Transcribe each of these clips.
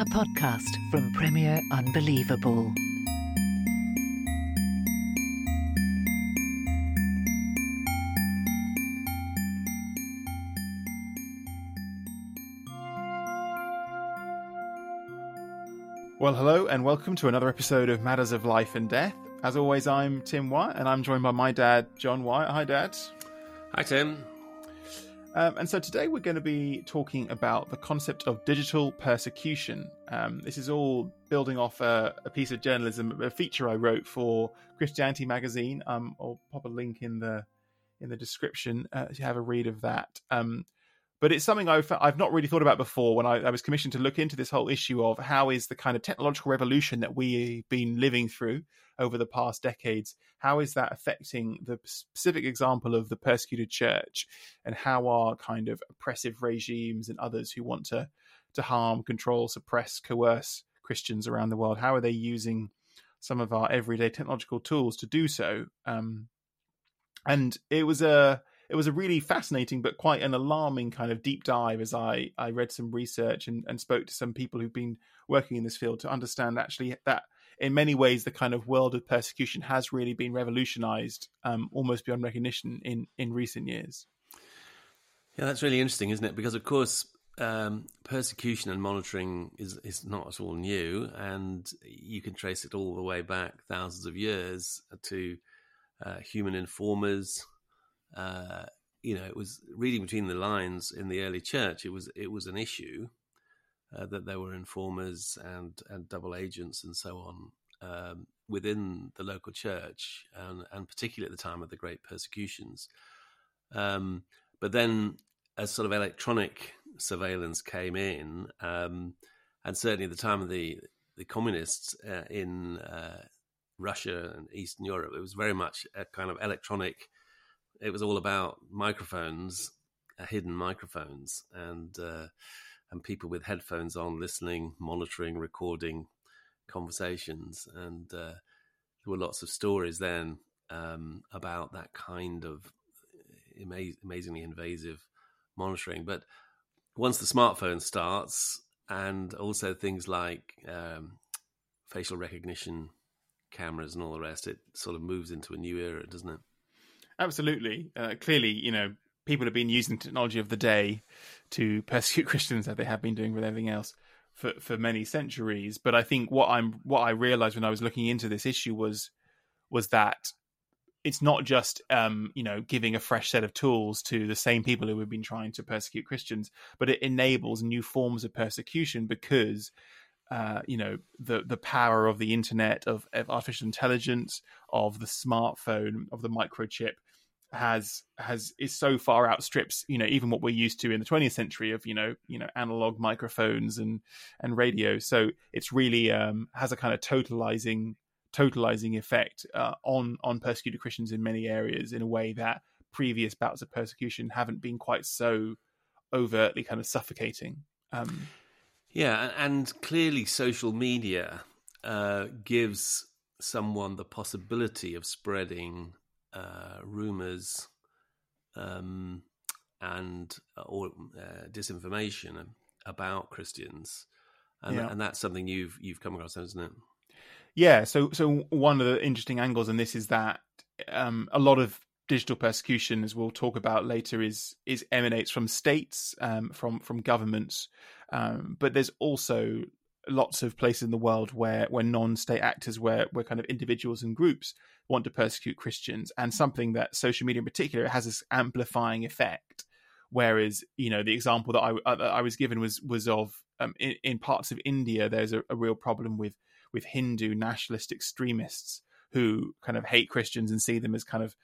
a podcast from Premier Unbelievable. Well, hello, and welcome to another episode of Matters of Life and Death. As always, I'm Tim Wyatt, and I'm joined by my dad, John Wyatt. Hi, Dad. Hi, Tim. Um, and so today we're going to be talking about the concept of digital persecution. Um, this is all building off a, a, piece of journalism, a feature I wrote for Christianity Magazine. Um, I'll pop a link in the in the description uh, to have a read of that. Um, but it's something I've I've not really thought about before when I, I, was commissioned to look into this whole issue of how is the kind of technological revolution that we've been living through over the past decades how is that affecting the specific example of the persecuted church? And how are kind of oppressive regimes and others who want to to harm control suppress coerce christians around the world how are they using some of our everyday technological tools to do so? Um, and it was a it was a really fascinating but quite an alarming kind of deep dive as I, I read some research and, and spoke to some people who've been working in this field to understand actually that in many ways the kind of world of persecution has really been revolutionized um, almost beyond recognition in, in recent years. Yeah, that's really interesting, isn't it? Because of course, um, persecution and monitoring is is not at all new, and you can trace it all the way back thousands of years to uh, human informers, uh, you know, it was reading between the lines in the early church. It was it was an issue uh, that there were informers and and double agents and so on um, within the local church, and and particularly at the time of the great persecutions. Um, but then, as sort of electronic surveillance came in, um, and certainly at the time of the the communists uh, in uh, Russia and Eastern Europe, it was very much a kind of electronic it was all about microphones, uh, hidden microphones, and uh, and people with headphones on, listening, monitoring, recording conversations, and uh, there were lots of stories then um, about that kind of ama- amazingly invasive monitoring. But once the smartphone starts, and also things like um, facial recognition cameras and all the rest, it sort of moves into a new era, doesn't it? Absolutely. Uh, clearly, you know, people have been using technology of the day to persecute Christians as they have been doing with everything else for for many centuries. But I think what I'm what I realized when I was looking into this issue was was that it's not just um, you know giving a fresh set of tools to the same people who have been trying to persecute Christians, but it enables new forms of persecution because uh, you know the the power of the internet, of, of artificial intelligence, of the smartphone, of the microchip has has is so far outstrips you know even what we're used to in the 20th century of you know you know analog microphones and and radio. So it's really um has a kind of totalizing totalizing effect uh, on on persecuted christians in many areas in a way that previous bouts of persecution haven't been quite so overtly kind of suffocating. Um yeah and clearly social media uh gives someone the possibility of spreading uh, rumors um, and uh, or uh, disinformation about Christians, and, yeah. and that's something you've you've come across, isn't it? Yeah. So so one of the interesting angles in this is that um, a lot of digital persecution, as we'll talk about later, is is emanates from states, um, from from governments, um, but there's also lots of places in the world where where non-state actors where where kind of individuals and groups want to persecute christians and something that social media in particular has this amplifying effect whereas you know the example that i, uh, that I was given was was of um, in, in, parts of india there's a, a real problem with with hindu nationalist extremists who kind of hate christians and see them as kind of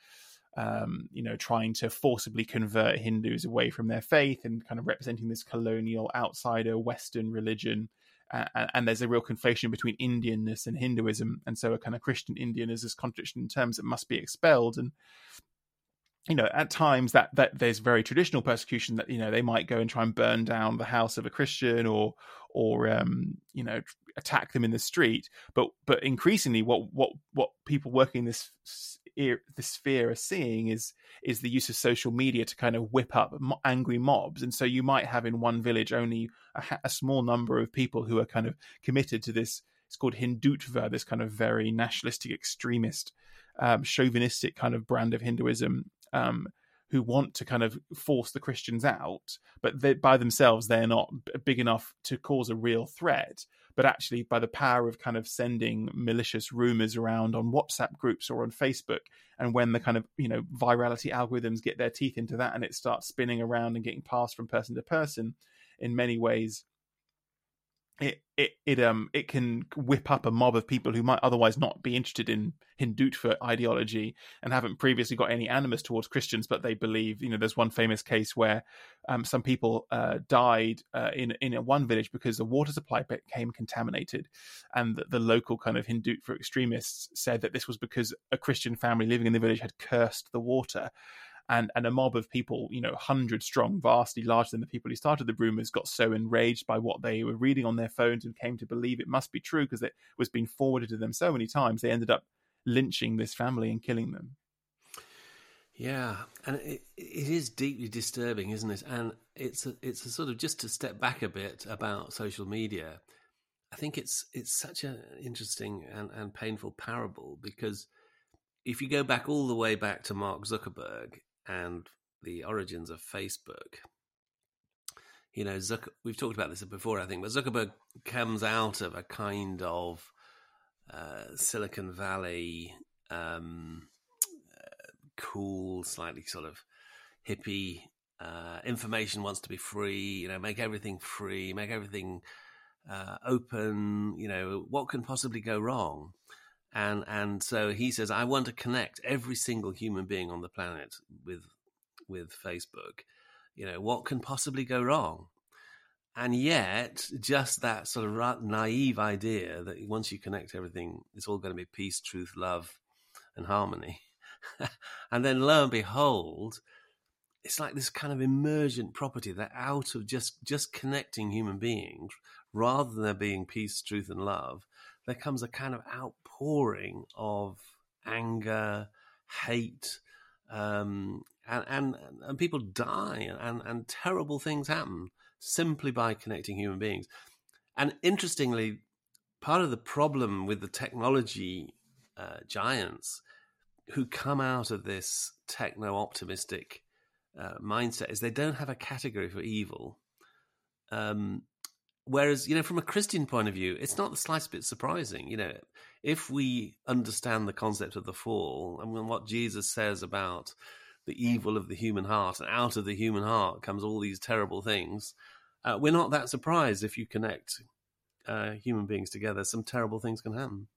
um, you know, trying to forcibly convert Hindus away from their faith and kind of representing this colonial outsider Western religion. Uh, and there's a real conflation between Indianness and Hinduism, and so a kind of Christian Indian is this contradiction in terms that must be expelled. And you know, at times that that there's very traditional persecution that you know they might go and try and burn down the house of a Christian or or um, you know attack them in the street. But but increasingly, what what what people working in this the sphere are seeing is is the use of social media to kind of whip up angry mobs and so you might have in one village only a, a small number of people who are kind of committed to this it's called hindutva this kind of very nationalistic extremist um, chauvinistic kind of brand of hinduism um, who want to kind of force the Christians out, but they, by themselves they're not big enough to cause a real threat. But actually, by the power of kind of sending malicious rumors around on WhatsApp groups or on Facebook, and when the kind of you know virality algorithms get their teeth into that and it starts spinning around and getting passed from person to person, in many ways it it it um it can whip up a mob of people who might otherwise not be interested in Hindutva ideology and haven't previously got any animus towards Christians, but they believe you know there's one famous case where um, some people uh, died uh, in in one village because the water supply became contaminated, and the, the local kind of Hindutva extremists said that this was because a Christian family living in the village had cursed the water and and a mob of people, you know, hundred strong, vastly larger than the people who started the rumors, got so enraged by what they were reading on their phones and came to believe it must be true because it was being forwarded to them so many times. They ended up lynching this family and killing them. Yeah, and it, it is deeply disturbing, isn't it? And it's a, it's a sort of just to step back a bit about social media. I think it's it's such an interesting and, and painful parable because if you go back all the way back to Mark Zuckerberg, and the origins of Facebook. You know, Zucker, we've talked about this before, I think, but Zuckerberg comes out of a kind of uh, Silicon Valley, um, uh, cool, slightly sort of hippie. Uh, information wants to be free. You know, make everything free, make everything uh, open. You know, what can possibly go wrong? And and so he says i want to connect every single human being on the planet with with facebook. You know what can possibly go wrong? And yet just that sort of naive idea that once you connect everything it's all going to be peace truth love and harmony. And then lo and behold it's like this kind of emergent property that out of just just connecting human beings rather than there being peace truth and love there comes a kind of outpouring of anger, hate, um, and, and and people die, and and terrible things happen simply by connecting human beings. And interestingly, part of the problem with the technology uh, giants who come out of this techno optimistic uh, mindset is they don't have a category for evil. Um, Whereas, you know, from a Christian point of view, it's not the slightest bit surprising. You know, if we understand the concept of the fall and what Jesus says about the evil of the human heart, and out of the human heart comes all these terrible things, uh, we're not that surprised if you connect uh, human beings together. Some terrible things can happen.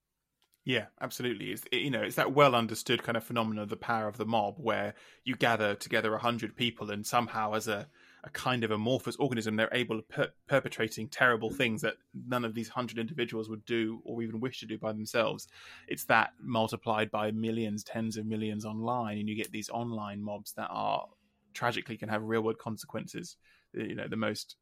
Yeah, absolutely. It's you know it's that well understood kind of phenomenon of the power of the mob, where you gather together a hundred people, and somehow as a a kind of amorphous organism, they're able to per- perpetrating terrible things that none of these hundred individuals would do or even wish to do by themselves. It's that multiplied by millions, tens of millions online, and you get these online mobs that are tragically can have real world consequences. You know, the most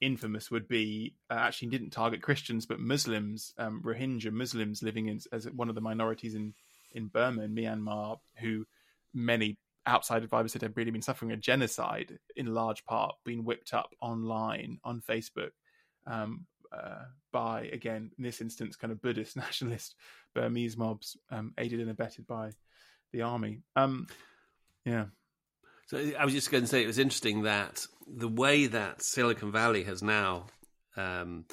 infamous would be uh, actually didn't target Christians but Muslims, um, Rohingya Muslims living in, as one of the minorities in in Burma in Myanmar, who many outside advisors said had really been suffering a genocide in large part, being whipped up online on Facebook um, uh, by, again, in this instance, kind of Buddhist nationalist Burmese mobs, um, aided and abetted by the army. Um, yeah. So I was just going to say it was interesting that the way that Silicon Valley has now um,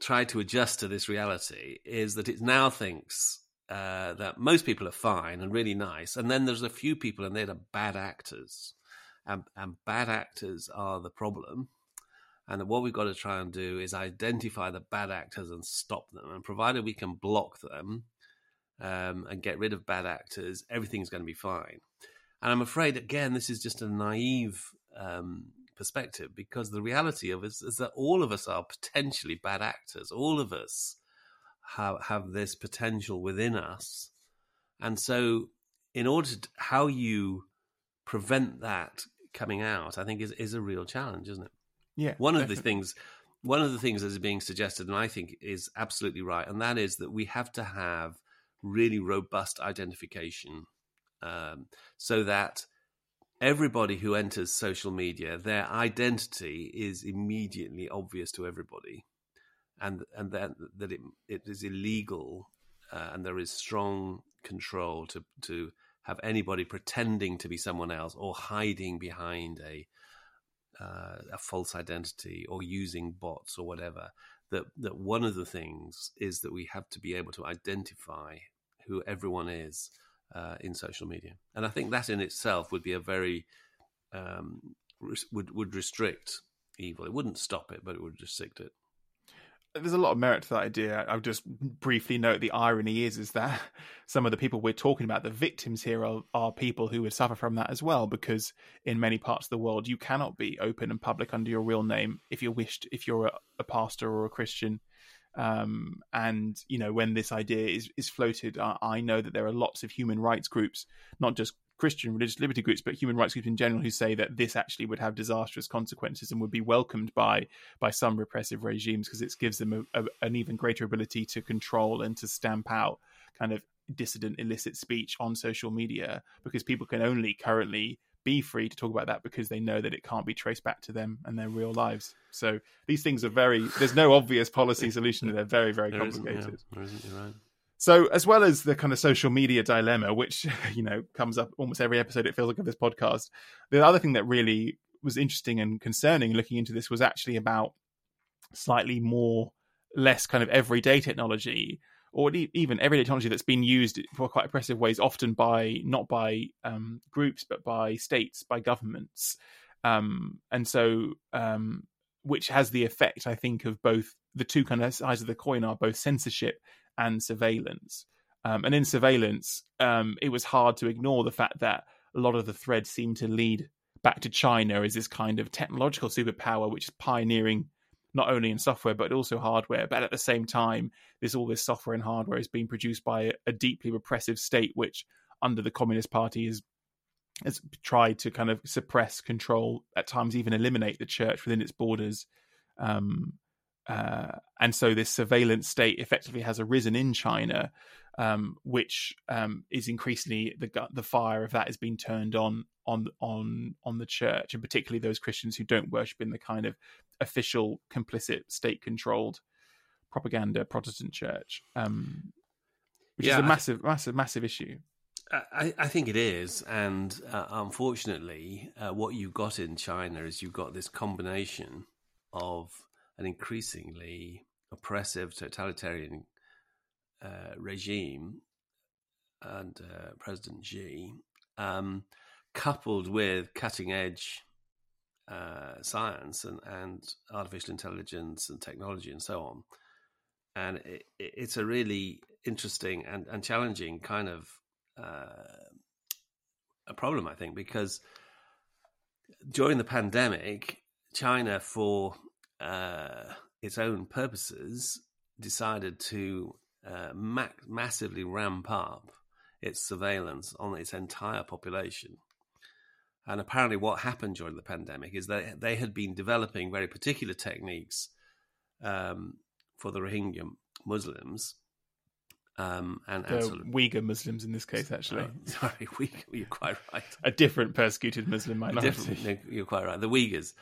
tried to adjust to this reality is that it now thinks uh, that most people are fine and really nice, and then there's a few people and they're the bad actors, and, and bad actors are the problem. And what we've got to try and do is identify the bad actors and stop them. And provided we can block them um, and get rid of bad actors, everything's going to be fine. And I'm afraid, again, this is just a naive um, perspective because the reality of it is, is that all of us are potentially bad actors. All of us have have this potential within us, and so in order to how you prevent that coming out, I think is is a real challenge, isn't it? Yeah. One definitely. of the things one of the things that is being suggested, and I think is absolutely right, and that is that we have to have really robust identification um, so that everybody who enters social media, their identity is immediately obvious to everybody, and and that that it it is illegal, uh, and there is strong control to to have anybody pretending to be someone else or hiding behind a uh, a false identity or using bots or whatever. That that one of the things is that we have to be able to identify who everyone is uh, in social media, and I think that in itself would be a very um, would would restrict evil. It wouldn't stop it, but it would restrict it. There's a lot of merit to that idea. I'll just briefly note the irony is is that some of the people we're talking about, the victims here, are, are people who would suffer from that as well. Because in many parts of the world, you cannot be open and public under your real name if you're wished, if you're a, a pastor or a Christian. Um, and you know when this idea is is floated, I, I know that there are lots of human rights groups, not just Christian religious liberty groups, but human rights groups in general, who say that this actually would have disastrous consequences and would be welcomed by by some repressive regimes because it gives them a, a, an even greater ability to control and to stamp out kind of dissident, illicit speech on social media because people can only currently be free to talk about that because they know that it can't be traced back to them and their real lives. So these things are very. There's no obvious policy solution. They're very very There isn't, complicated. yeah, there isn't, you're right. So, as well as the kind of social media dilemma, which you know comes up almost every episode, it feels like of this podcast, the other thing that really was interesting and concerning looking into this was actually about slightly more, less kind of everyday technology, or even everyday technology that's been used for quite oppressive ways, often by not by um, groups but by states, by governments, um, and so um, which has the effect, I think, of both the two kind of sides of the coin are both censorship and surveillance. Um, and in surveillance, um, it was hard to ignore the fact that a lot of the threads seem to lead back to China as this kind of technological superpower, which is pioneering not only in software but also hardware. But at the same time, this all this software and hardware is being produced by a, a deeply repressive state, which under the Communist Party is has tried to kind of suppress, control, at times even eliminate the church within its borders. Um, uh, and so this surveillance state effectively has arisen in China, um, which um, is increasingly the the fire of that is being turned on on on on the church, and particularly those Christians who don't worship in the kind of official, complicit, state controlled propaganda Protestant church, um, which is a a I- massive, massive, massive issue. I, I think it is, and uh, unfortunately, uh, what you've got in China is you've got this combination of an increasingly oppressive totalitarian uh, regime and uh, President Xi, um, coupled with cutting edge uh, science and, and artificial intelligence and technology and so on. And it, it- it's a really interesting and, and challenging kind of uh, a problem, I think, because during the pandemic, China, for uh, its own purposes, decided to uh, ma- massively ramp up its surveillance on its entire population. And apparently, what happened during the pandemic is that they had been developing very particular techniques um, for the Rohingya Muslims. Um, and, and The sort of, Uyghur Muslims in this case, actually, Oh, sorry, we, you're quite right. a different persecuted Muslim minority. You're quite right. The Uyghurs.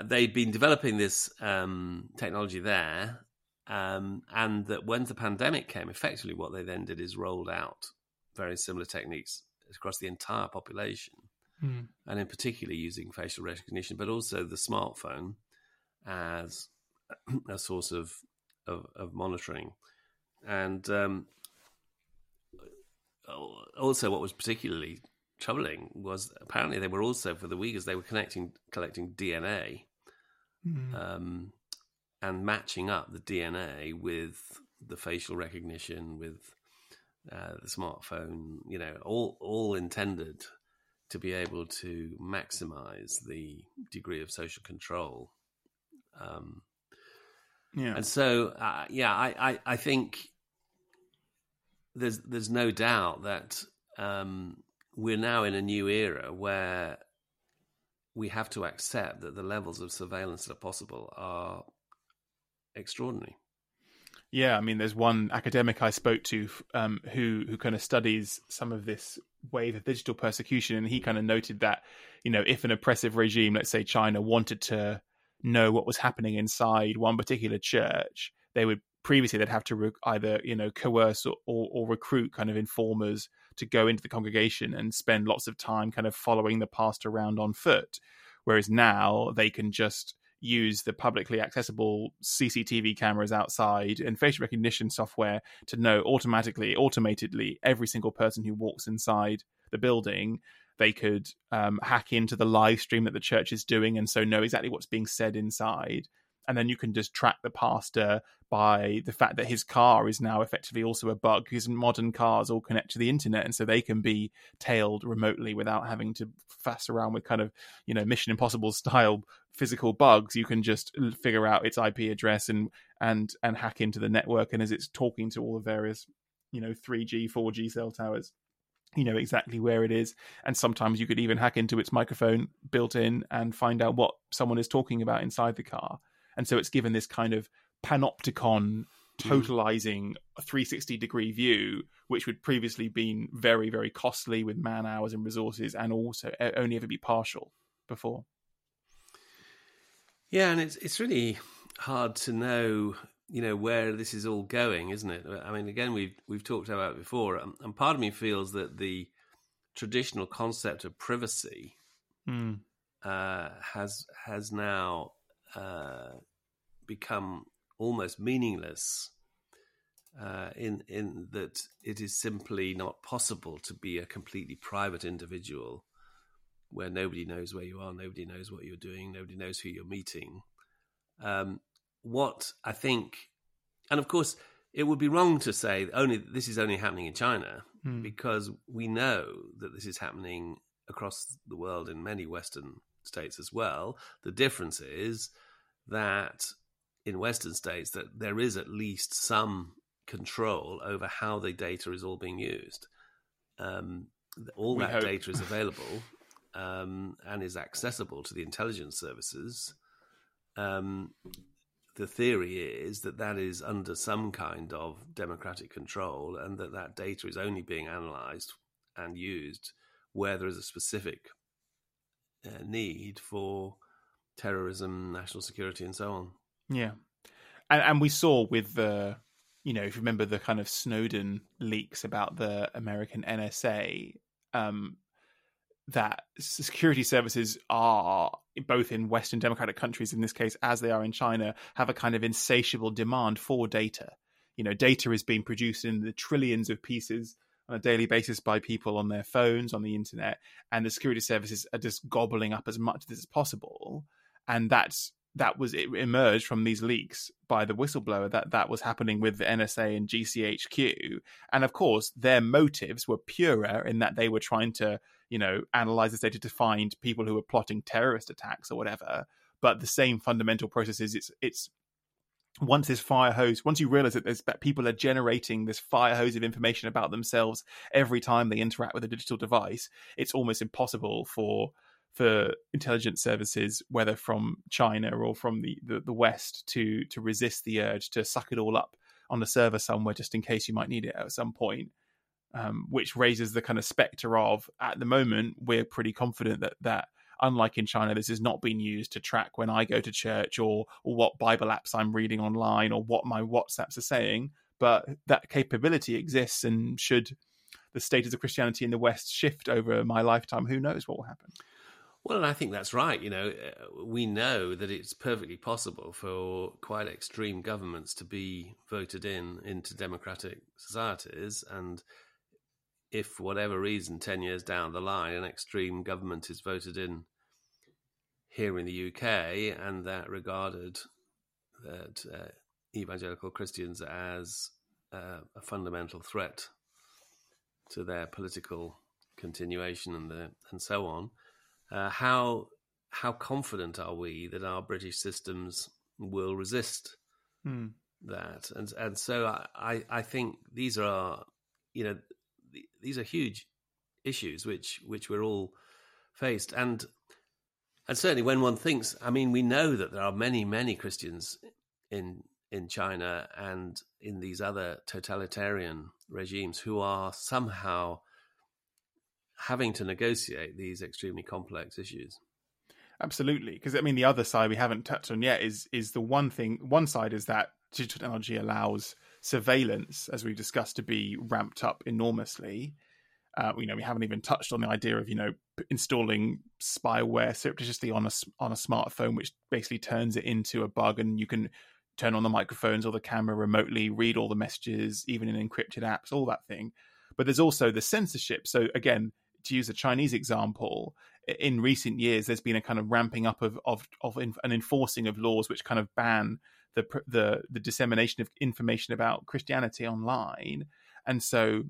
They'd been developing this um, technology there, um, and that when the pandemic came, effectively what they then did is rolled out very similar techniques across the entire population, Hmm. and in particular using facial recognition, but also the smartphone as a source of of, of monitoring. And um, also, what was particularly troubling was apparently they were also for the Uyghurs they were connecting collecting DNA mm. um, and matching up the DNA with the facial recognition with uh, the smartphone. You know, all all intended to be able to maximize the degree of social control. Um, yeah, and so uh, yeah, I, I I think there's there's no doubt that um, we're now in a new era where we have to accept that the levels of surveillance that are possible are extraordinary. Yeah, I mean, there's one academic I spoke to um, who who kind of studies some of this wave of digital persecution, and he kind of noted that you know if an oppressive regime, let's say China, wanted to know what was happening inside one particular church, they would previously they'd have to re- either you know coerce or, or, or, recruit kind of informers to go into the congregation and spend lots of time kind of following the pastor around on foot whereas now they can just use the publicly accessible CCTV cameras outside and facial recognition software to know automatically, automatedly, every single person who walks inside the building. They could um, hack into the live stream that the church is doing and so know exactly what's being said inside and then you can just track the pastor by the fact that his car is now effectively also a bug because modern cars all connect to the internet and so they can be tailed remotely without having to fuss around with kind of you know mission impossible style physical bugs. You can just figure out its ip address and and and hack into the network and as it's talking to all the various you know 3g 4g cell towers you know exactly where it is. And sometimes you could even hack into its microphone built in and find out what someone is talking about inside the car and so it's given this kind of panopticon hmm. totalizing a 360 degree view which would previously been very very costly with man hours and resources and also only ever be partial before yeah and it's it's really hard to know you know where this is all going isn't it i mean again we've we've talked about it before and part of me feels that the traditional concept of privacy mm. uh, has has now uh, become almost meaningless uh, in in that it is simply not possible to be a completely private individual where nobody knows where you are, nobody knows what you're doing, nobody knows who you're meeting. Um, what I think, and of course, it would be wrong to say only this is only happening in China mm. because we know that this is happening across the world in many Western states as well. The difference is that in Western states that there is at least some control over how the data is all being used. Um, all we that hope. data is available um, and is accessible to the intelligence services. Um, the theory is that that is under some kind of democratic control and that that data is only being analyzed and used where there is a specific need for terrorism, national security, and so on. Yeah, and and we saw with the, you know, if you remember the kind of Snowden leaks about the American NSA, um, that security services are both in Western democratic countries, in this case, as they are in China, have a kind of insatiable demand for data. You know, data is being produced in the trillions of pieces on a daily basis by people on their phones, on the internet, and the security services are just gobbling up as much of this as possible. And that's that was it emerged from these leaks by the whistleblower that that was happening with the NSA and GCHQ and of course their motives were purer in that they were trying to you know analyze this data to find people who were plotting terrorist attacks or whatever. But the same fundamental process is it's it's once this fire hose once you realize that there's that people are generating this fire hose of information about themselves every time they interact with a digital device it's almost impossible for for intelligence services, whether from China or from the, the, the, West, to to resist the urge to suck it all up on a server somewhere just in case you might need it at some point. Um, which raises the kind of specter of at the moment we're pretty confident that that unlike in China, this has not been used to track when I go to church or or what Bible apps I'm reading online or what my WhatsApps are saying. But that capability exists, and should the status of Christianity in the West shift over my lifetime, who knows what will happen? Well, and I think that's right. You know, uh, we know that it's perfectly possible for quite extreme governments to be voted in into democratic societies. And if, whatever reason, 10 years down the line, an extreme government is voted in here in the UK and that regarded that uh, evangelical Christians as uh, a fundamental threat to their political continuation and the, and so on, uh, how how confident are we that our British systems will resist Hmm. that? And and so I I think these are you know these are huge issues which which we're all faced and and certainly when one thinks I mean we know that there are many many Christians in in China and in these other totalitarian regimes who are somehow having to negotiate these extremely complex issues. Absolutely, because I mean the other side we haven't touched on yet is is the one thing. One side is that digital technology allows surveillance, as we've discussed, to be ramped up enormously. Uh, you know, we haven't even touched on the idea of you know installing spyware surreptitiously on a on a smartphone, which basically turns it into a bug, and you can turn on the microphones or the camera remotely, read all the messages, even in encrypted apps, all that thing. But there's also the censorship. So again, to use a Chinese example, in recent years there's been a kind of ramping up of of of an enforcing of laws which kind of ban the the the dissemination of information about Christianity online, and so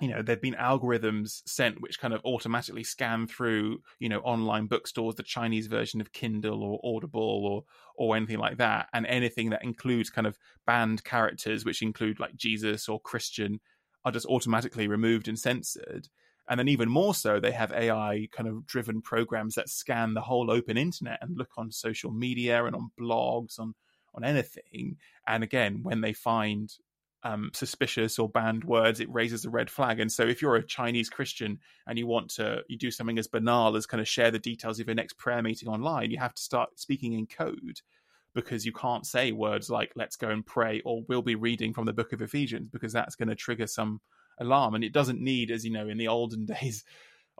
you know there've been algorithms sent which kind of automatically scan through you know online bookstores the chinese version of kindle or audible or or anything like that and anything that includes kind of banned characters which include like jesus or christian are just automatically removed and censored. And then even more so they have ai kind of driven programs that scan the whole open internet and look on social media and on blogs on on anything. And again when they find um, suspicious or banned words, it raises a red flag. And so, if you're a Chinese Christian and you want to, you do something as banal as kind of share the details of your next prayer meeting online, you have to start speaking in code because you can't say words like "let's go and pray" or "we'll be reading from the Book of Ephesians" because that's going to trigger some alarm. And it doesn't need, as you know, in the olden days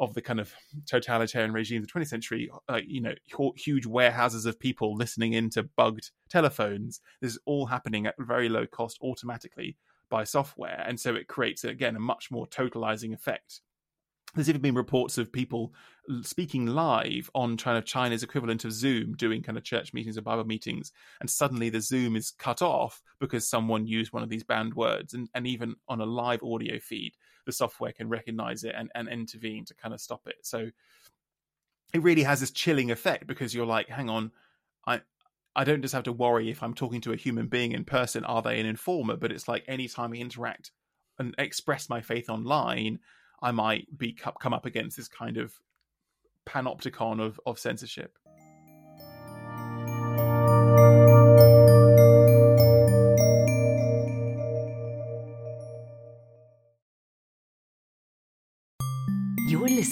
of the kind of totalitarian regime of the 20th century, uh, you know, huge warehouses of people listening into bugged telephones. This is all happening at very low cost automatically by software. And so it creates, again, a much more totalizing effect. There's even been reports of people speaking live on kind of China's equivalent of Zoom, doing kind of church meetings or Bible meetings, and suddenly the Zoom is cut off because someone used one of these banned words. And, and even on a live audio feed, the software can recognize it and, and intervene to kind of stop it. So it really has this chilling effect because you're like, hang on, I I don't just have to worry if I'm talking to a human being in person, are they an informer? But it's like anytime I interact and express my faith online, I might be come up against this kind of panopticon of, of censorship.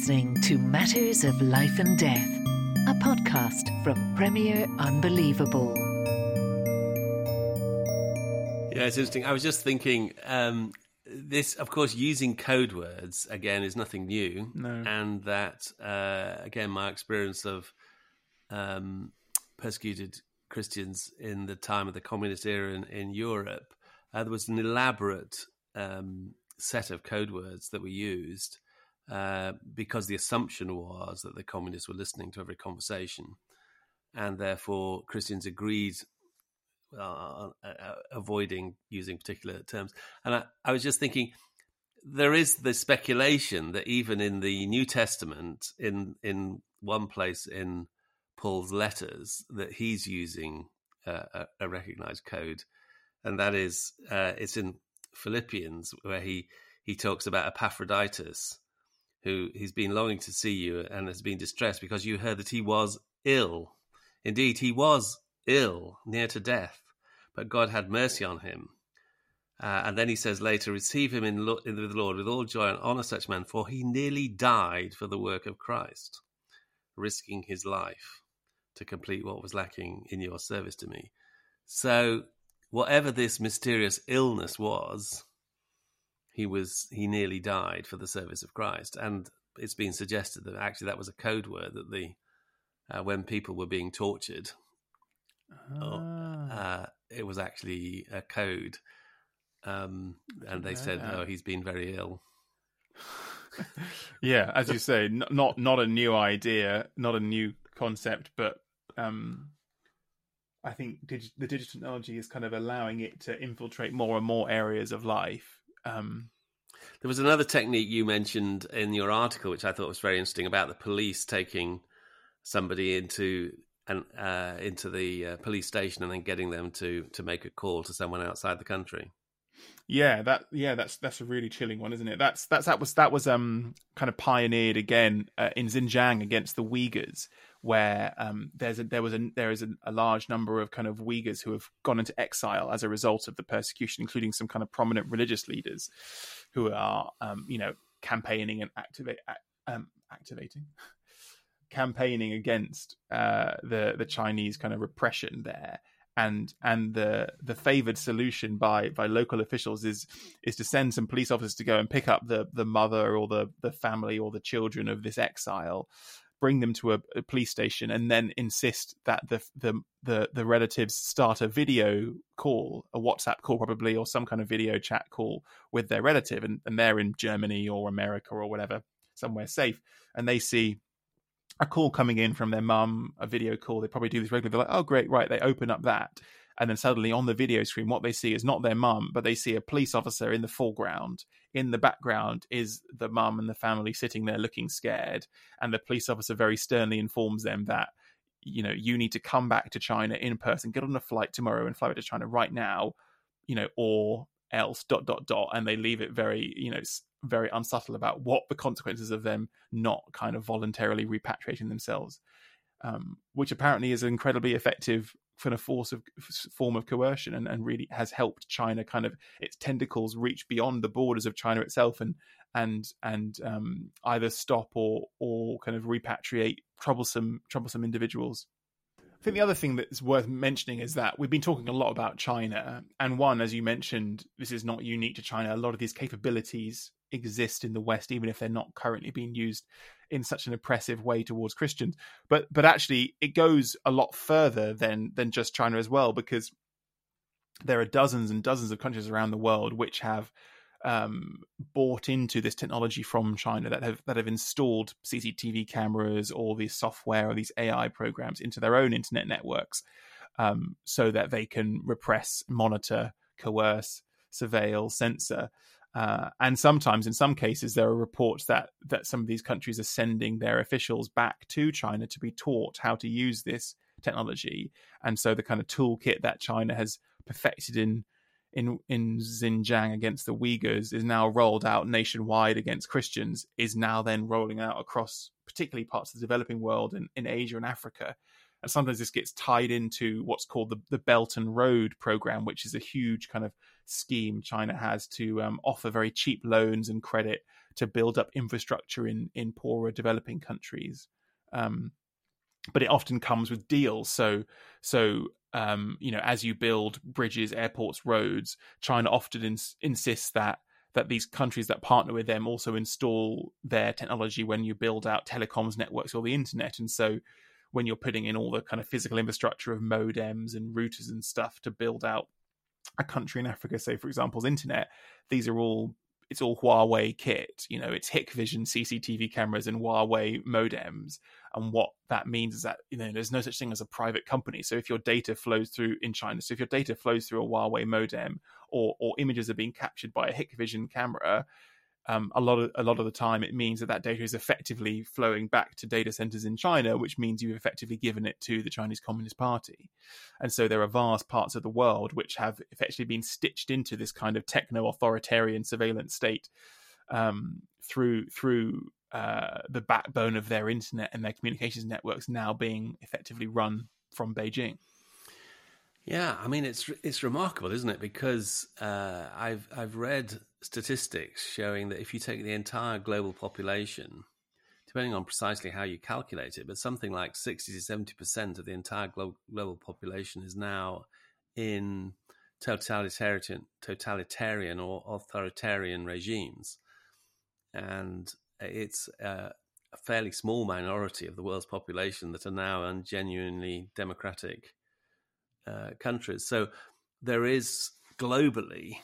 Listening to Matters of Life and Death, a podcast from Premier Unbelievable. Yeah, it's interesting. I was just thinking, um, this, of course, using code words again is nothing new, no. and that uh, again, my experience of um, persecuted Christians in the time of the communist era in, in Europe, uh, there was an elaborate um, set of code words that were used uh, because the assumption was that the communists were listening to every conversation, and therefore Christians agreed uh, uh, avoiding using particular terms. And I, I, was just thinking, there is the speculation that even in the New Testament, in in one place in Paul's letters, that he's using uh, a, a, recognized code, and that is uh, it's in Philippians where he he talks about Epaphroditus, who he's been longing to see you and has been distressed because you heard that he was ill. Indeed, he was ill, near to death, but God had mercy on him. Uh, and then he says later, receive him in, lo- in the Lord with all joy and honor such man, for he nearly died for the work of Christ, risking his life to complete what was lacking in your service to me. So, whatever this mysterious illness was, he was he nearly died for the service of Christ. And it's been suggested that actually that was a code word that the uh, when people were being tortured, ah. uh, it was actually a code, um, and they said, "Oh, he's been very ill." yeah, as you say, not not a new idea, not a new concept, but um, I think dig- the digital technology is kind of allowing it to infiltrate more and more areas of life. Um, there was another technique you mentioned in your article, which I thought was very interesting, about the police taking somebody into and uh, into the uh, police station and then getting them to to make a call to someone outside the country. Yeah, that yeah, that's that's a really chilling one, isn't it? That's that's that was that was um kind of pioneered again uh, in Xinjiang against the Uyghurs, where um there's a, there was a there is a, a, large number of kind of Uyghurs who have gone into exile as a result of the persecution, including some kind of prominent religious leaders who are um you know campaigning and activate um activating campaigning against uh, the the Chinese kind of repression there, and and the the favored solution by by local officials is is to send some police officers to go and pick up the the mother or the the family or the children of this exile bring them to a, a, police station and then insist that the, the the the relatives start a video call, a WhatsApp call probably, or some kind of video chat call with their relative, and, and they're in Germany or America or whatever, somewhere safe, and they see a call coming in from their mum, a video call. They probably do this regularly. They're like, oh, great, right. They open up that. And then suddenly on the video screen, what they see is not their mum, but they see a police officer in the foreground. In the background is the mum and the family sitting there looking scared. And the police officer very sternly informs them that, you know, you need to come back to China in person, get on a flight tomorrow and fly back to China right now, you know, or else dot dot dot and they leave it very you know very unsubtle about what the consequences of them not kind of voluntarily repatriating themselves, um, which apparently is an incredibly effective kind of force of form of coercion and, and really has helped China kind of its tentacles reach beyond the borders of China itself and and and um, either stop or or kind of repatriate troublesome troublesome individuals. I think the other thing that's worth mentioning is that we've been talking a lot about China, and one, as you mentioned, this is not unique to China. A lot of these capabilities exist in the West, even if they're not currently being used in such an oppressive way towards Christians. But but actually, it goes a lot further than than just China as well, because there are dozens and dozens of countries around the world which have um, bought into this technology from China that have that have installed CCTV cameras or these software or these AI programs into their own internet networks, um, so that they can repress, monitor, coerce, surveil, censor. Uh, and sometimes, in some cases, there are reports that that some of these countries are sending their officials back to China to be taught how to use this technology. And so, the kind of toolkit that China has perfected in in in Xinjiang against the Uyghurs is now rolled out nationwide against Christians. Is now then rolling out across, particularly parts of the developing world and in Asia and Africa and sometimes this gets tied into what's called the, the Belt and Road program, which is a huge kind of scheme China has to um, offer very cheap loans and credit to build up infrastructure in in poorer developing countries. Um, but it often comes with deals. So so um, you know, as you build bridges, airports, roads, China often ins- insists that that these countries that partner with them also install their technology when you build out telecoms networks or the internet. And so when you're putting in all the kind of physical infrastructure of modems and routers and stuff to build out a country in Africa, say for example's internet, these are all it's all Huawei kit. You know, it's Hikvision CCTV cameras and Huawei modems. And what that means is that you know there's no such thing as a private company. So if your data flows through in China, so if your data flows through a Huawei modem, or or images are being captured by a Hikvision camera, um, a lot of a lot of the time it means that that data is effectively flowing back to data centers in China, which means you've effectively given it to the Chinese Communist Party. And so there are vast parts of the world which have effectively been stitched into this kind of techno authoritarian surveillance state um, through through uh, the backbone of their internet and their communications networks now being effectively run from Beijing. Yeah, I mean it's it's remarkable, isn't it? Because uh, I've I've read statistics showing that if you take the entire global population, depending on precisely how you calculate it, but something like sixty to seventy percent of the entire glo- global population is now in totalitarian totalitarian or authoritarian regimes, and it's uh, a fairly small minority of the world's population that are now ungenuinely democratic uh, countries. So there is globally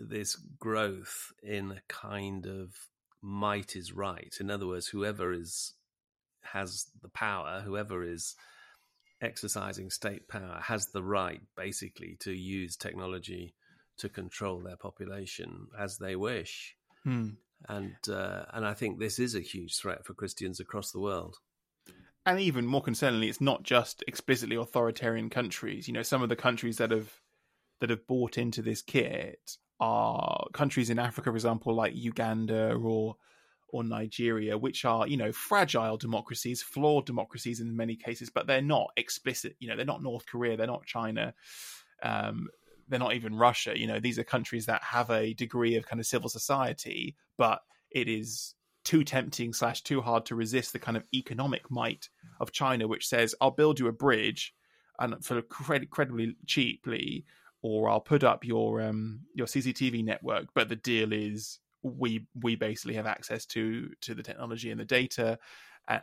this growth in a kind of might is right. In other words, whoever is has the power, whoever is exercising state power, has the right basically to use technology to control their population as they wish. Hmm. And uh, and I think this is a huge threat for Christians across the world. And even more concerningly, it's not just explicitly authoritarian countries. You know, some of the countries that have that have bought into this kit are countries in Africa, for example, like Uganda or or Nigeria, which are you know fragile democracies, flawed democracies in many cases, but they're not explicit. You know, they're not North Korea, they're not China, um, they're not even Russia. You know, these are countries that have a degree of kind of civil society, but it is too tempting slash too hard to resist the kind of economic might of China, which says, "I'll build you a bridge." And for incredibly cheaply, or I'll put up your um your CCTV network, but the deal is we we basically have access to to the technology and the data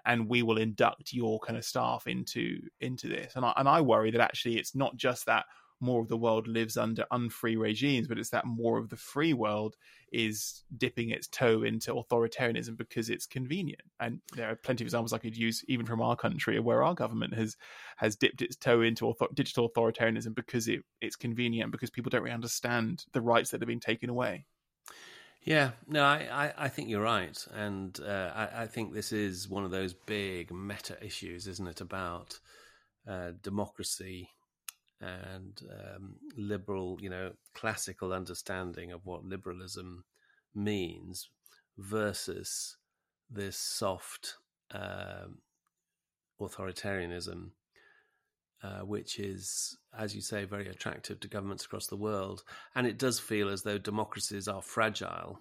and we will induct your kind of staff into into this and I, and I worry that actually it's not just that more of the world lives under unfree regimes but it's that more of the free world is dipping its toe into authoritarianism because it's convenient. And there are plenty of examples I could use even from our country where our government has has dipped its toe into author- digital authoritarianism because it it's convenient because people don't really understand the rights that have been taken away. Yeah, no, I, I, I, think you're right. And uh, I, I, think this is one of those big meta issues, isn't it, about uh, democracy and um, liberal, you know, classical understanding of what liberalism means versus this soft um, authoritarianism uh, which is, as you say, very attractive to governments across the world. And it does feel as though democracies are fragile,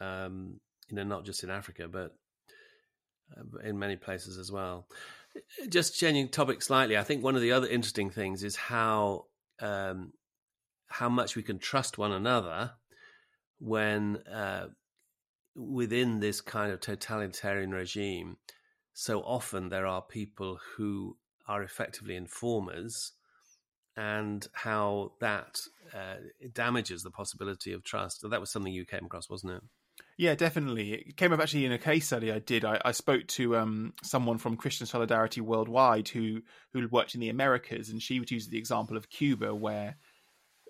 um, you know, not just in Africa, but uh, in many places as well. Just changing topic slightly, I think one of the other interesting things is how um, how much we can trust one another when uh, within this kind of totalitarian regime. So often there are people who are effectively informers and how that uh, damages the possibility of trust. So that was something you came across, wasn't it? Yeah, definitely. It came up actually in a case study I did. I, I spoke to um, someone from Christian Solidarity Worldwide who who worked in the Americas, and she would use the example of Cuba, where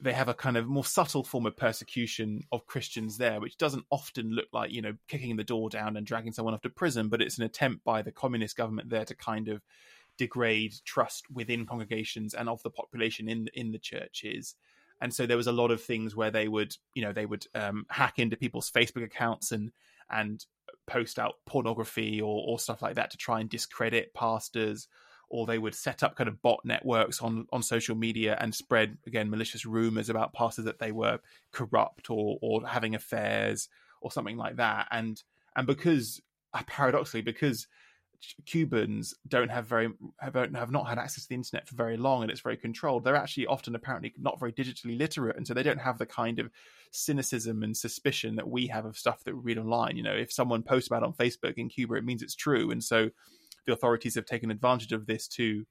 they have a kind of more subtle form of persecution of Christians there, which doesn't often look like you know kicking the door down and dragging someone off to prison, but it's an attempt by the communist government there to kind of degrade trust within congregations and of the population in in the churches and so there was a lot of things where they would you know they would um, hack into people's facebook accounts and and post out pornography or, or stuff like that to try and discredit pastors. Or they would set up kind of bot networks on on social media and spread again malicious rumors about pastors that they were corrupt or or having affairs or something like that. And and because paradoxically because Cubans don't have very have, have not had access to the internet for very long, and it's very controlled. They're actually often apparently not very digitally literate, and so they don't have the kind of cynicism and suspicion that we have of stuff that we read online. You know, if someone posts about on Facebook in Cuba, it means it's true, and so the authorities have taken advantage of this to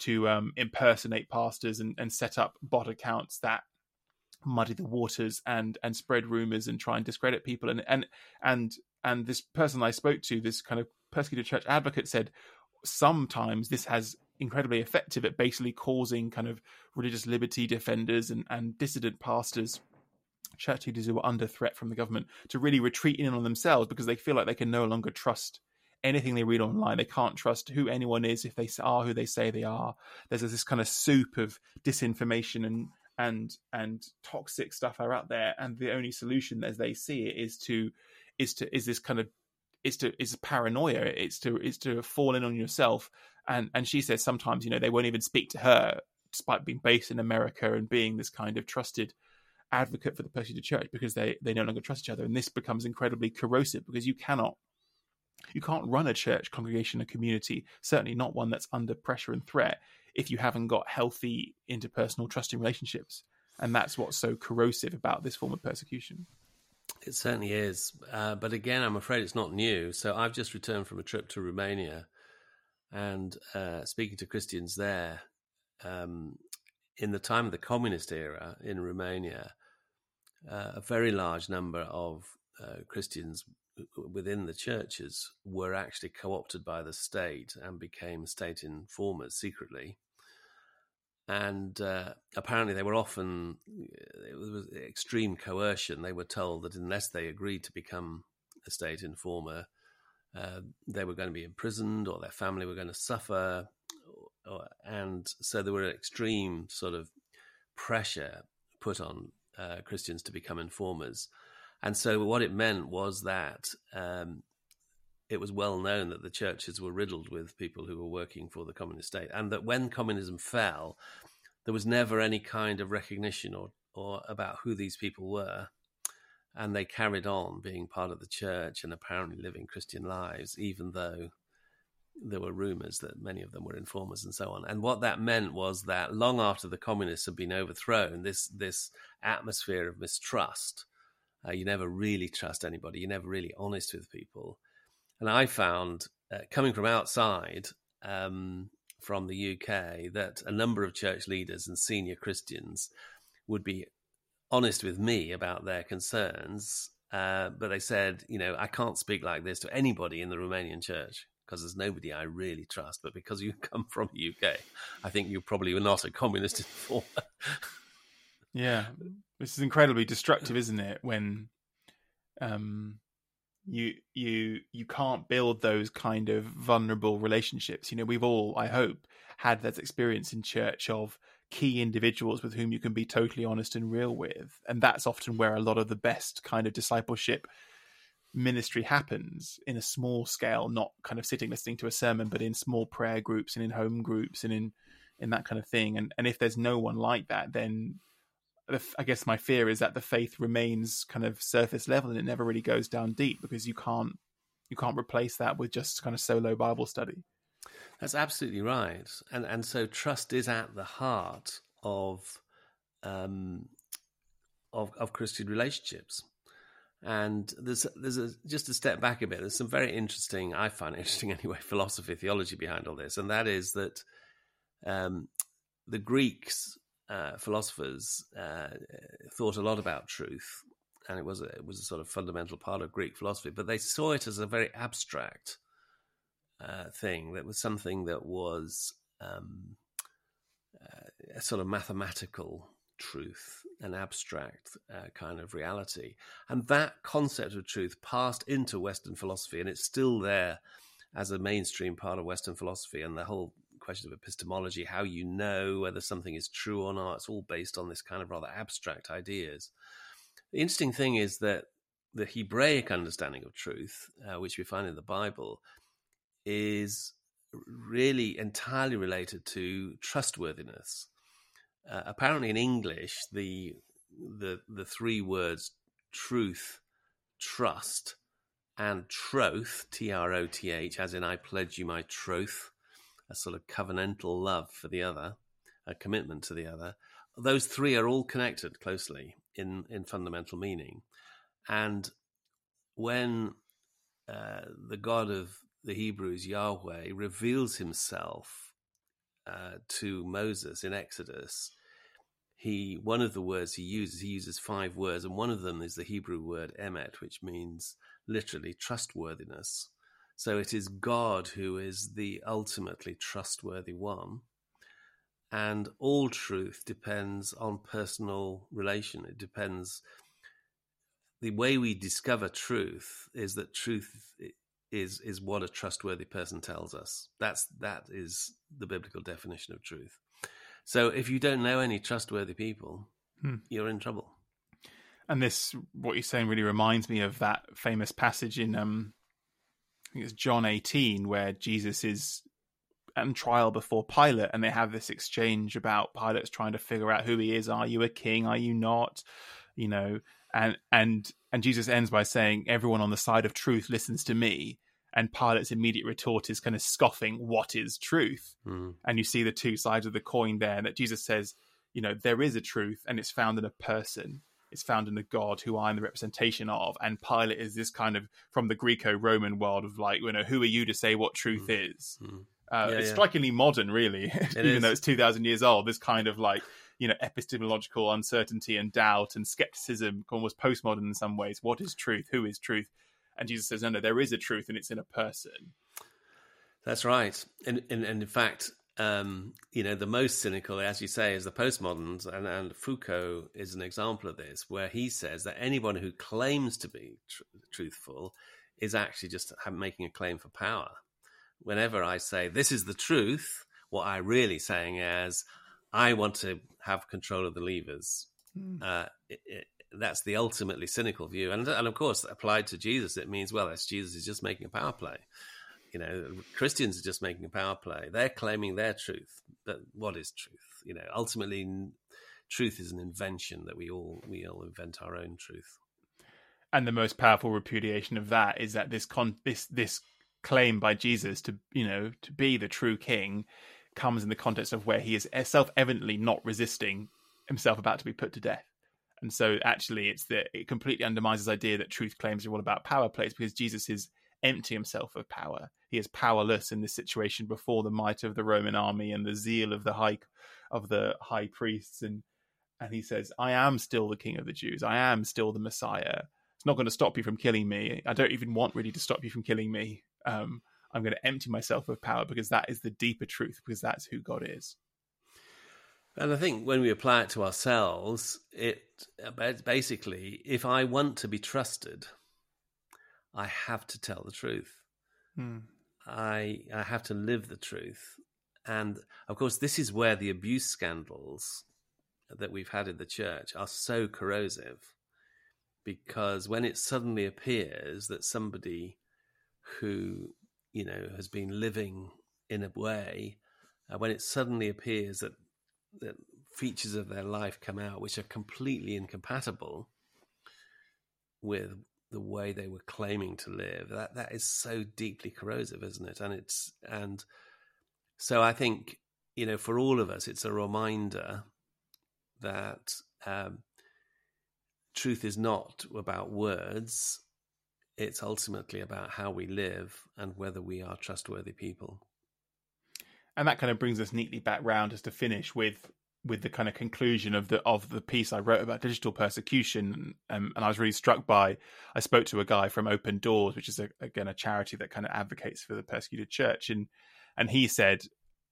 to um, impersonate pastors and, and set up bot accounts that muddy the waters and and spread rumors and try and discredit people and and and and this person I spoke to, this kind of persecuted church advocate, said sometimes this has incredibly effective at basically causing kind of religious liberty defenders and, and dissident pastors church leaders who are under threat from the government to really retreat in on themselves because they feel like they can no longer trust anything they read online. They can't trust who anyone is if they are who they say they are. There's this kind of soup of disinformation and and and toxic stuff are out there, and the only solution as they see it is to is to is this kind of is to is paranoia. It's to is to fall in on yourself. And and she says sometimes you know they won't even speak to her despite being based in America and being this kind of trusted advocate for the persecuted church because they they no longer trust each other and this becomes incredibly corrosive because you cannot you can't run a church congregation a community certainly not one that's under pressure and threat if you haven't got healthy interpersonal trusting relationships and that's what's so corrosive about this form of persecution It certainly is. Uh, but again, I'm afraid it's not new. So I've just returned from a trip to Romania and uh, speaking to Christians there. Um, in the time of the communist era in Romania, uh, a very large number of uh, Christians within the churches were actually co opted by the state and became state informers secretly and uh, apparently they were often it was extreme coercion. They were told that unless they agreed to become a state informer, uh, they were going to be imprisoned or their family were going to suffer, or, and so there were extreme sort of pressure put on uh, Christians to become informers. And so what it meant was that um, it was well known that the churches were riddled with people who were working for the communist state, and that when communism fell, there was never any kind of recognition or or about who these people were, and they carried on being part of the church and apparently living Christian lives, even though there were rumors that many of them were informers and so on. And what that meant was that long after the communists had been overthrown, this this atmosphere of mistrust. Uh, you never really trust anybody. You're never really honest with people and I found, uh, coming from outside um, from the UK, that a number of church leaders and senior Christians would be honest with me about their concerns. Uh, but they said, you know, I can't speak like this to anybody in the Romanian church because there's nobody I really trust. But because you come from the UK, I think you probably were not a communist informer. yeah, this is incredibly destructive, isn't it? When um, you you you can't build those kind of vulnerable relationships. You know we've all i hope had that experience in church of key individuals with whom you can be totally honest and real with and that's often where a lot of the best kind of discipleship ministry happens in a small scale not kind of sitting listening to a sermon but in small prayer groups and in home groups and in in that kind of thing. And and if there's no one like that then I guess my fear is that the faith remains kind of surface level and it never really goes down deep because you can't you can't replace that with just kind of solo Bible study. That's absolutely right, and and so trust is at the heart of um, of, of Christian relationships. And there's there's a, just to step back a bit. There's some very interesting, I find interesting anyway, philosophy, theology behind all this, and that is that um, the Greeks uh, philosophers uh, thought a lot about truth, and it was a, it was a sort of fundamental part of Greek philosophy. But they saw it as a very abstract uh, thing. That was something that was um, uh, a sort of mathematical truth, an abstract uh, kind of reality, and that concept of truth passed into Western philosophy, and it's still there as a mainstream part of Western philosophy, and the whole question of epistemology, how you know whether something is true or not. It's all based on this kind of rather abstract ideas. The interesting thing is that the Hebraic understanding of truth, uh, which we find in the Bible, is really entirely related to trustworthiness. Uh, apparently, in English, the the the three words truth, trust, and troth, T R O T H, as in I pledge you my troth, a sort of covenantal love for the other, a commitment to the other. Those three are all connected closely in, in fundamental meaning. And when uh, the God of the Hebrews, Yahweh, reveals himself uh, to Moses in Exodus, he one of the words he uses, he uses five words, and one of them is the Hebrew word emet, which means literally trustworthiness. So it is God who is the ultimately trustworthy one. And all truth depends on personal relation. It depends. The way we discover truth is that truth is is what a trustworthy person tells us. That's that is the biblical definition of truth. So if you don't know any trustworthy people, hmm. you're in trouble. And this, what you're saying, really reminds me of that famous passage in um, think it's John 18 where Jesus is on trial before Pilate and they have this exchange about Pilate's trying to figure out who he is. Are you a king? Are you not? You know, and and and Jesus ends by saying, Everyone on the side of truth listens to me. And Pilate's immediate retort is kind of scoffing, What is truth? Mm. And you see the two sides of the coin there, that Jesus says, you know, there is a truth and it's found in a person it's found in a God who I am the representation of, and Pilate is this kind of from the Greco-Roman world of like, you know, who are you to say what truth mm. is? Mm. Uh, yeah, it's yeah. strikingly modern, really, even is. though it's two thousand years old. This kind of like you know epistemological uncertainty and doubt and skepticism, almost postmodern in some ways. What is truth? Who is truth? And Jesus says, no, no, there is a truth, and it's in a person. That's right, and and, and in fact, um, you know, the most cynical, as you say, is the postmoderns, and, and Foucault is an example of this, where he says that anyone who claims to be tr- truthful is actually just making a claim for power. Whenever I say this is the truth, what I'm really saying is I want to have control of the levers. Mm. Uh, it, it, that's the ultimately cynical view, and and of course, applied to Jesus, it means well, that's Jesus is just making a power play. You know, Christians are just making a power play. They're claiming their truth, but what is truth? You know, ultimately, truth is an invention that we all we all invent our own truth. And the most powerful repudiation of that is that this con this this claim by Jesus to you know to be the true King comes in the context of where he is self evidently not resisting himself about to be put to death. And so actually it's that it completely undermines this idea that truth claims are all about power plays because Jesus is empty himself of power. He is powerless in this situation before the might of the Roman army and the zeal of the high of the high priests and and he says, I am still the king of the Jews. I am still the Messiah. It's not going to stop you from killing me. I don't even want really to stop you from killing me. Um, I'm going to empty myself of power because that is the deeper truth, because that's who God is. And I think when we apply it to ourselves, it basically, if I want to be trusted, I have to tell the truth. Hmm. I I have to live the truth. And of course, this is where the abuse scandals that we've had in the church are so corrosive. Because when it suddenly appears that somebody who, you know, has been living in a way, uh, when it suddenly appears that, that features of their life come out which are completely incompatible with the way they were claiming to live. That that is so deeply corrosive, isn't it? And it's and so I think you know for all of us, it's a reminder that um, truth is not about words. It's ultimately about how we live and whether we are trustworthy people. And that kind of brings us neatly back round just to finish with with the kind of conclusion of the of the piece I wrote about digital persecution, um, and I was really struck by. I spoke to a guy from Open Doors, which is a, again a charity that kind of advocates for the persecuted church, and and he said,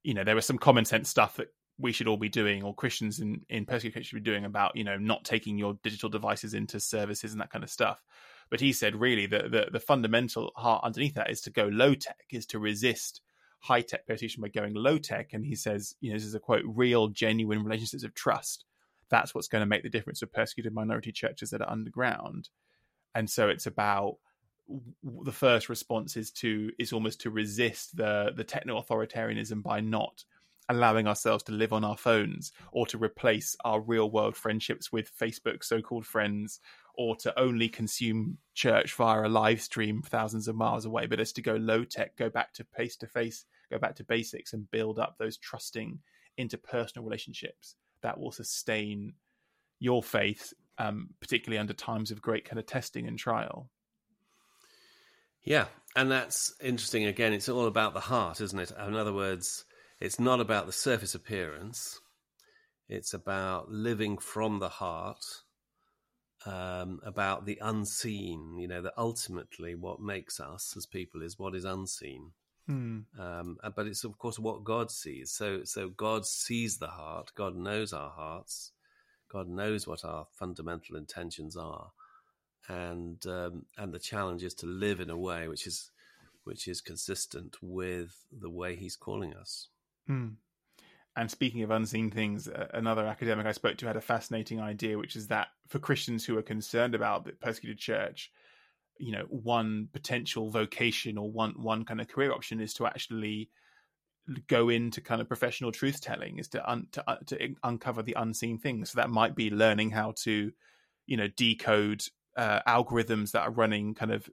you know, there was some common sense stuff that we should all be doing, or Christians in in persecuted should be doing about you know not taking your digital devices into services and that kind of stuff. But he said, really, the the, the fundamental heart underneath that is to go low tech, is to resist high tech persecution by going low tech. And he says, you know, this is a quote, real, genuine relationships of trust. That's what's going to make the difference with persecuted minority churches that are underground. And so it's about the first response is to is almost to resist the the techno authoritarianism by not allowing ourselves to live on our phones or to replace our real world friendships with Facebook so called friends or to only consume church via a live stream thousands of miles away, but as to go low tech, go back to face to face, go back to basics and build up those trusting interpersonal relationships that will sustain your faith, um, particularly under times of great kind of testing and trial. Yeah, and that's interesting. Again, it's all about the heart, isn't it? In other words, it's not about the surface appearance, it's about living from the heart um, about the unseen. You know, that ultimately what makes us as people is what is unseen. Hmm. Um, uh, but it's of course what God sees. So, so God sees the heart. God knows our hearts. God knows what our fundamental intentions are, and um, and the challenge is to live in a way which is which is consistent with the way He's calling us. Hmm. And speaking of unseen things, another academic I spoke to had a fascinating idea, which is that for Christians who are concerned about the persecuted church, you know, one potential vocation or one one kind of career option is to actually go into kind of professional truth telling, is to un, to, uh, to uncover the unseen things. So that might be learning how to, you know, decode uh, algorithms that are running kind of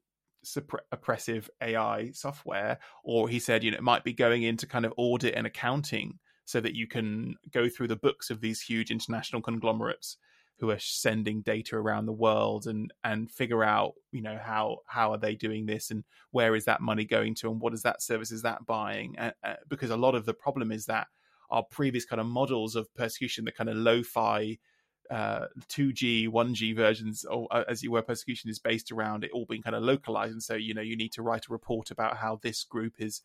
oppressive AI software, or he said, you know, it might be going into kind of audit and accounting so that you can go through the books of these huge international conglomerates who are sending data around the world and and figure out you know how how are they doing this and where is that money going to and what is that service is that buying uh, uh, because a lot of the problem is that our previous kind of models of persecution the kind of lo-fi uh, 2G, 1G versions, or uh, as you were, persecution is based around it all being kind of localized. And so, you know, you need to write a report about how this group is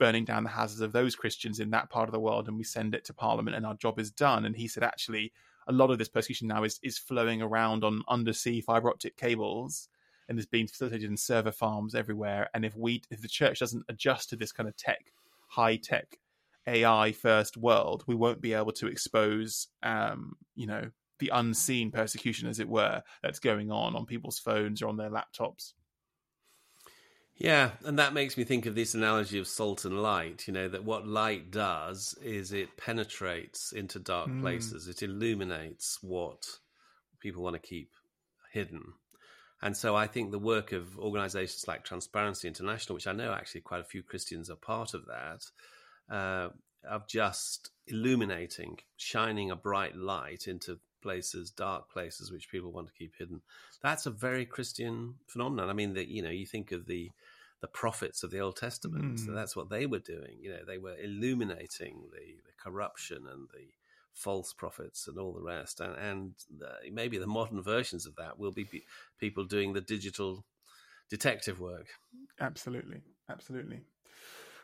burning down the houses of those Christians in that part of the world, and we send it to Parliament, and our job is done. And he said, actually, a lot of this persecution now is is flowing around on undersea fiber optic cables and is being facilitated in server farms everywhere. And if we, if the church doesn't adjust to this kind of tech, high tech, AI first world, we won't be able to expose, um, you know, the unseen persecution, as it were, that's going on on people's phones or on their laptops. Yeah, and that makes me think of this analogy of salt and light. You know, that what light does is it penetrates into dark mm. places, it illuminates what people want to keep hidden. And so I think the work of organizations like Transparency International, which I know actually quite a few Christians are part of that, uh, of just illuminating, shining a bright light into places, dark places, which people want to keep hidden. That's a very Christian phenomenon. I mean, that you know, you think of the the prophets of the Old Testament. Mm. So that's what they were doing. You know, they were illuminating the, the corruption and the false prophets and all the rest. And, and the, maybe the modern versions of that will be people doing the digital detective work. Absolutely, absolutely.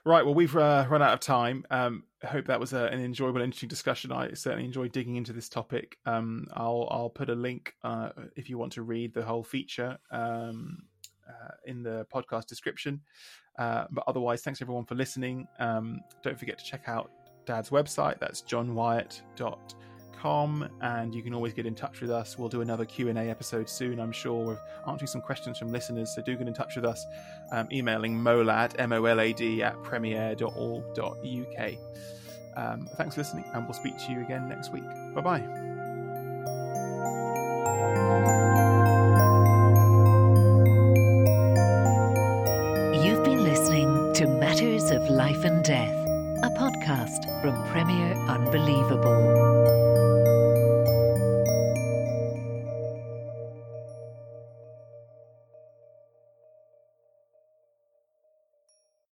Right. Well, we've uh, run out of time. Um, I hope that was a, an enjoyable, interesting discussion. I certainly enjoyed digging into this topic. Um, I'll I'll put a link uh, if you want to read the whole feature um, uh, in the podcast description. Uh, but otherwise, thanks everyone for listening. Um, don't forget to check out Dad's website. That's johnwyatt.com com, and you can always get in touch with us. We'll do another Q and A episode soon, I'm sure, with answering some questions from listeners. So do get in touch with us, um, emailing molad m o l a d at premier.org.uk. Um, thanks for listening, and we'll speak to you again next week. Bye bye Life and Death, a podcast from Premier Unbelievable.